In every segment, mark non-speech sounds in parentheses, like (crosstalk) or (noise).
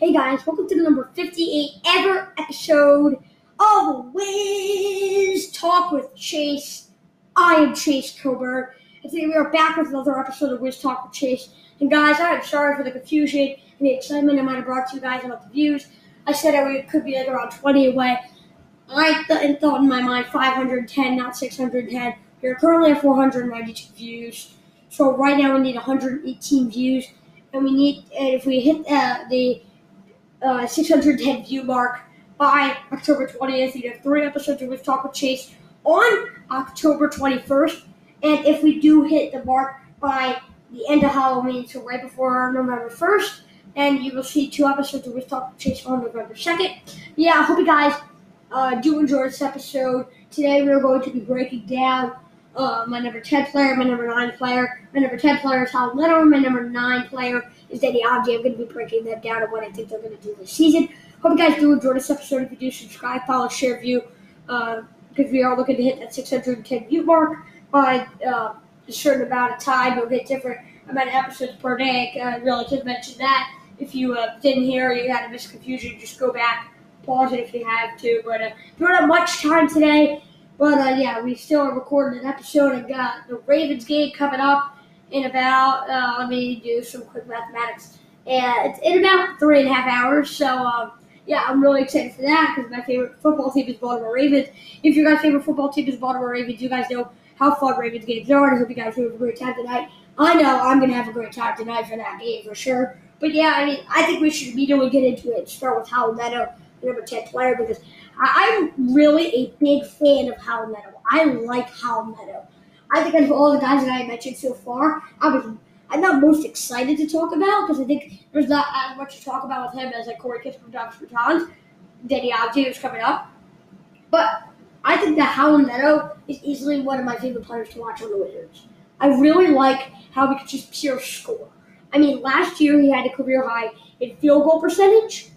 Hey guys, welcome to the number 58 ever episode of Wiz Talk with Chase. I am Chase Coburn, and today we are back with another episode of Wiz Talk with Chase. And guys, I am sorry for the confusion and the excitement I might have brought to you guys about the views. I said I could be like around 20 away. I th- thought in my mind 510, not 610. We're currently at 492 views. So right now we need 118 views, and we need, and if we hit uh, the uh, 610 view mark by October 20th. You have three episodes of Wiz Talk with Chase on October 21st. And if we do hit the mark by the end of Halloween, so right before November 1st, then you will see two episodes of Wiz Talk with Chase on November 2nd. Yeah, I hope you guys uh, do enjoy this episode. Today we are going to be breaking down uh, my number 10 player, my number 9 player. My number 10 player is Raul Neto. My number 9 player is Deni Avdija. I'm going to be breaking them down and what I think they're going to do this season. Hope you guys do enjoy this episode. If you do, subscribe, follow, share, view, uh, because we are looking to hit that 610 view mark by uh, a certain amount of time. We'll get different amount of episodes per day. I really did mention that. If you uh, didn't hear, you had a misconfusion, just go back, pause it if you have to. But uh, don't have much time today. But uh, yeah, we still are recording an episode and got the Ravens game coming up in about, uh, let me do some quick mathematics. And it's in about three and a half hours. So, um, yeah, I'm really excited for that because my favorite football team is Baltimore Ravens. If your guys' favorite football team is Baltimore Ravens, you guys know how fun Ravens games are. I hope you guys have a great time tonight. I know I'm going to have a great time tonight for that game for sure. But yeah, I mean, I think we should immediately get into it. Start with Raul Neto, number 10 player, because I- I'm really a big fan of Raul Neto. I like Raul Neto. I think out of all the guys that I mentioned so far, I was I'm not most excited to talk about because I think there's not as much to talk about with him as like Corey Kispert, Doug Bertans, Deni Avdija is coming up. But I think that Raul Neto is easily one of my favorite players to watch on the Wizards. I really like how he can just pure score. I mean, last year he had a career high in field goal percentage.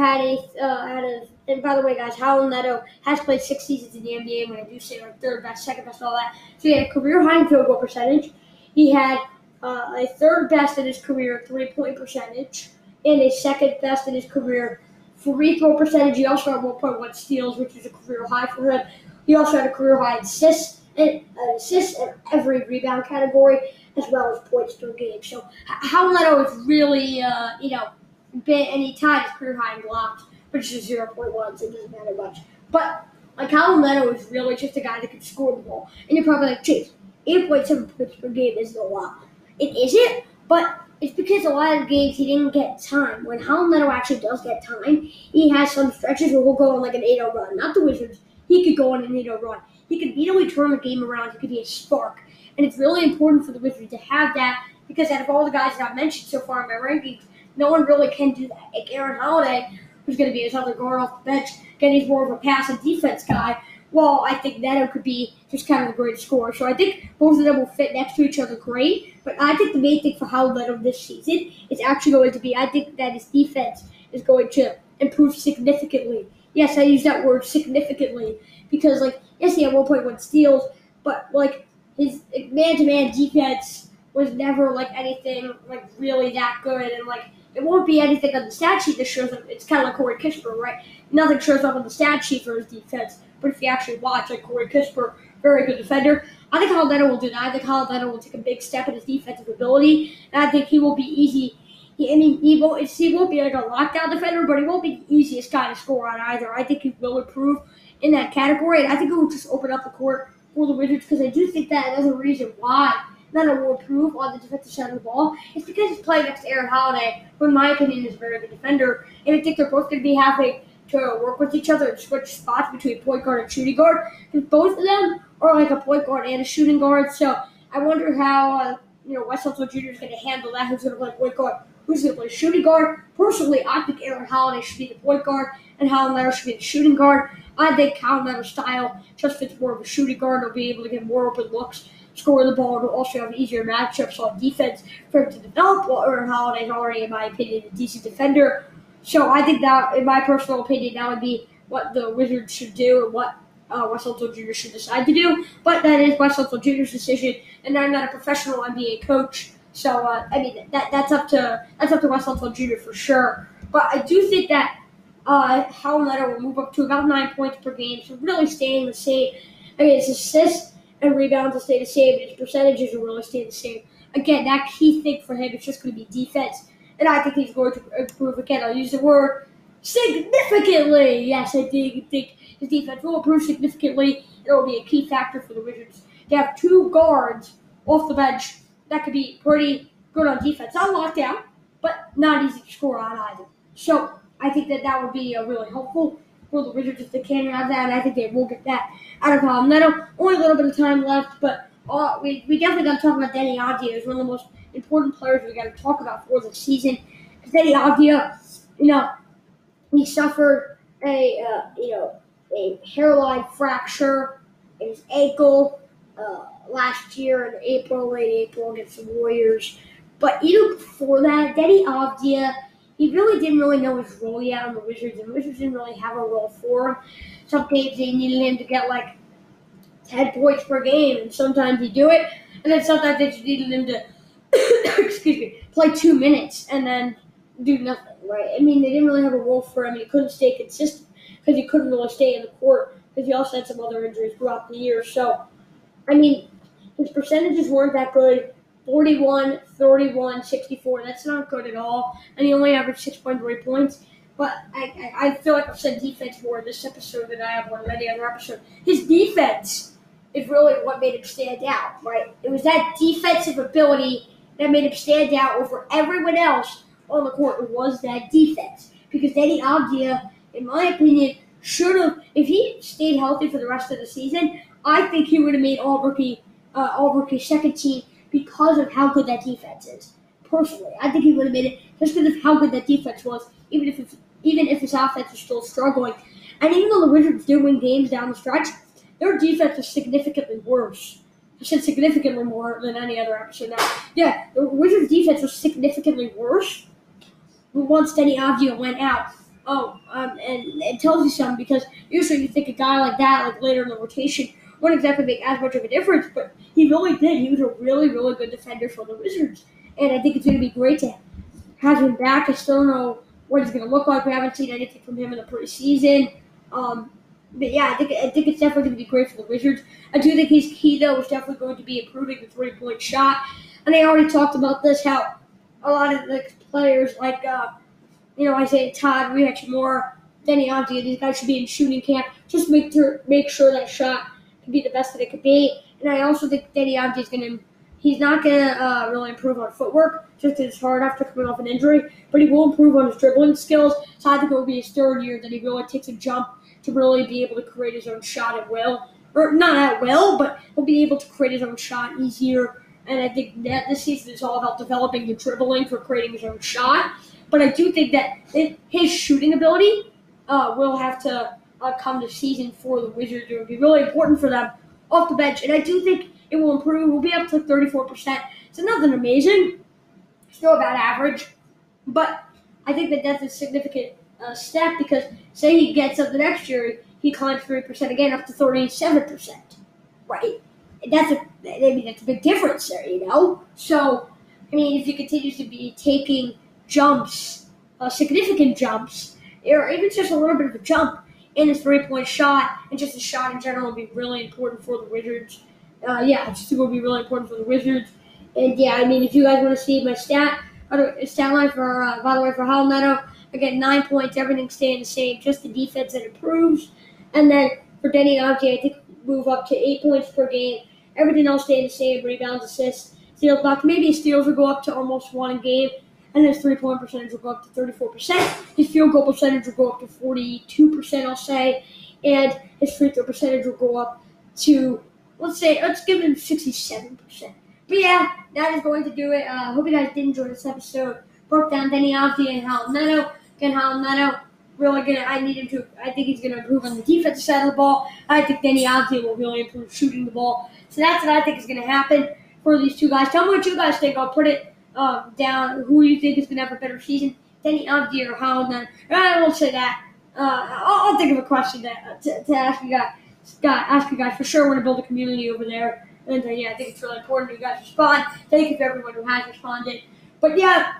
Had a uh, had a and by the way, guys, Raul Neto has played six seasons in the NBA. When I do say like third best, second best, all that, so he had a career high in field goal percentage. He had uh, a third best in his career three point percentage, and a second best in his career free throw percentage. He also had 1.1 steals, which is a career high for him. He also had a career high in assists and uh, assists in every rebound category, as well as points per game. So Raul Neto is really, uh, you know, been, and he tied his career high in blocks, which is 0.1, so it doesn't matter much. But like Raul Neto is really just a guy that can score the ball, and you're probably like, Chase, 8.7 points per game isn't a lot. It isn't, but it's because a lot of the games he didn't get time. When Raul Neto actually does get time, he has some stretches where he'll go on like an 8-0 run. Not the Wizards. He could go on an 8-0 run. He could immediately turn the game around. He could be a spark. And it's really important for the Wizards to have that because out of all the guys that I've mentioned so far in my rankings, no one really can do that. Like Aaron Holiday, who's going to be his other guard off the bench, getting more of a pass and defense guy. Well, I think Neto could be just kind of a great scorer. So I think both of them will fit next to each other great. But I think the main thing for Raul Neto this season is actually going to be I think that his defense is going to improve significantly. Yes, I use that word significantly because, like, yes, he had 1.1 steals, but like his man-to-man defense was never like anything like really that good, and like it won't be anything on the stat sheet that shows up. It's kind of like Corey Kispert, right? Nothing shows up on the stat sheet for his defense, but if you actually watch, like Corey Kispert, very good defender. I think Neto will do that. I think will take a big step in his defensive ability, and I think he will be easy. He, I mean, he won't, he won't be like a lockdown defender, but he won't be the easiest guy to score on either. I think he will improve in that category, and I think it will just open up the court for the Wizards because I do think that another reason why Neto will improve on the defensive side of the ball It's because he's playing next to Aaron Holiday, who, in my opinion, is a very good defender, and I think they're both going to be happy to work with each other and switch spots between point guard and shooting guard because both of them are like a point guard and a shooting guard. So I wonder how uh, you know Wes Jr. is going to handle that. Who's going to play point guard? Who's going to play shooting guard? Personally, I think Aaron Holiday should be the point guard and Raul Neto should be the shooting guard. I think Raul Neto's style just fits more of a shooting guard. He'll be able to get more open looks, score the ball, and he'll also have easier matchups on defense for him to develop. While Aaron is already, in my opinion, a decent defender. So I think that, in my personal opinion, that would be what the Wizards should do and what uh, Jr. should decide to do. But that is Wes Unseld Jr.'s decision, and I'm not a professional NBA coach. So uh, I mean that that's up to that's up to Wes Unseld Jr. for sure. But I do think that uh, Raul Neto will move up to about nine points per game, so really staying the same. I mean, his assists and rebounds will stay the same, but his percentages will really stay the same. Again, that key thing for him is just going to be defense, and I think he's going to improve again. I'll use the word significantly. Yes, I think, think his defense will improve significantly. It will be a key factor for the Wizards. They have two guards off the bench that could be pretty good on defense. Not lockdown, but not easy to score on either. So I think that that would be uh, really helpful for the Wizards if they can have that, and I think they will get that out of Raul Neto. Only a little bit of time left, but uh, we, we definitely got to talk about Deni Avdija. He's one of the most important players we got to talk about for the season. Because Deni Avdija, you know, he suffered a uh, you know a hairline fracture in his ankle uh, last year in April, late April against the Warriors. But even before that, Deni Avdija, he really didn't really know his role yet on the Wizards, and Wizards didn't really have a role for him. Some games they needed him to get like 10 points per game, and sometimes he'd do it, and then sometimes they just needed him to, (coughs) excuse me, play two minutes and then do nothing, right? I mean, they didn't really have a role for him. He couldn't stay consistent because he couldn't really stay in the court because he also had some other injuries throughout the year. So, I mean, his percentages weren't that good. 41, 31, 64. That's not good at all. And he only averaged 6.3 points. But I, I, I feel like I've said defense more this episode than I have on any other episode. His defense is really what made him stand out, right? It was that defensive ability that made him stand out over everyone else on the court. It was that defense. Because Deni Avdija, in my opinion, should have, if he stayed healthy for the rest of the season, I think he would have made all rookie, uh, all rookie second team because of how good that defense is. Personally, I think he would have made it just because of how good that defense was, even if it's, even if his offense is still struggling. And even though the Wizards did win games down the stretch, their defense was significantly worse. I said significantly more than any other episode. Now, yeah, the Wizards' defense was significantly worse once Deni Avdija went out. Oh, um, and it tells you something because usually you think a guy like that, like later in the rotation, wouldn't exactly make as much of a difference, but he really did. He was a really, really good defender for the Wizards, and I think it's going to be great to have him back. I still don't know what he's going to look like. We haven't seen anything from him in the preseason. Um, but yeah, I think I think it's definitely going to be great for the Wizards. I do think his key though is definitely going to be improving the three point shot. And I already talked about this how a lot of the players like uh, you know Isaiah Todd, Rui Moore, Deni Avdija, these guys should be in shooting camp. Just make to make sure that shot be the best that it could be. And I also think Deni Avdija is going to. He's not going to uh, really improve on footwork just because it's hard after coming off an injury, but he will improve on his dribbling skills. So I think it will be his third year that he really takes a jump to really be able to create his own shot at will. Or not at will, but he'll be able to create his own shot easier. And I think that this season is all about developing the dribbling for creating his own shot. But I do think that it, his shooting ability uh, will have to uh, come to season for the Wizards. It will be really important for them off the bench. And I do think it will improve. We'll be up to 34%. It's nothing amazing. Still about average. But I think that that's a significant uh, step because say he gets up the next year, he climbs three percent again up to thirty seven percent, right? And that's a I that's a big difference there, you know. So I mean, if he continues to be taking jumps, uh, significant jumps, or even just a little bit of a jump in his three point shot and just a shot in general will be really important for the Wizards. Uh, yeah, just to be really important for the Wizards. And yeah, I mean, if you guys want to see my stat, stat line for uh, by the way for Raul Neto, Again, nine points, everything staying the same, just the defense that improves. And then for Deni Avdija, I think move up to eight points per game. Everything else staying the same, rebounds, assists, steals, blocks. Maybe steals will go up to almost one a game. And his three point percentage will go up to 34%. His field goal percentage will go up to 42%, I'll say. And his free throw percentage will go up to, let's say, let's give him 67%. But yeah, that is going to do it. I uh, hope you guys did enjoy this episode. Broke down Deni Avdija and Neto. Again, Raul Neto really gonna. I need him to. I think he's gonna improve on the defensive side of the ball. I think Deni Avdija will really improve shooting the ball. So that's what I think is gonna happen for these two guys. Tell me what you guys think. I'll put it uh, down. Who you think is gonna have a better season, Deni Avdija or Neto? I won't say that. Uh, I'll, I'll, think of a question to, to, to ask you guys. Ask you guys for sure. Want to build a community over there And uh, yeah, I think it's really important you guys respond. Thank you to everyone who has responded. But yeah,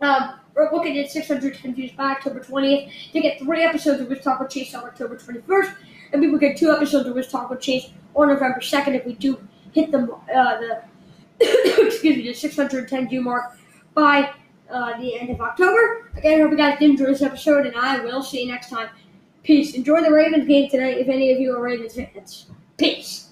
um, we're looking at 610 views by October 20th. To get three episodes of Wiz Talk with Chase on October 21st, and we will get two episodes of Wiz Talk with Chase on November 2nd if we do hit the uh, the (coughs) excuse me the 610 view mark by uh, the end of October. Again, I hope you guys did enjoy this episode, and I will see you next time. Peace. Enjoy the Ravens game tonight if any of you are Ravens fans. Peace.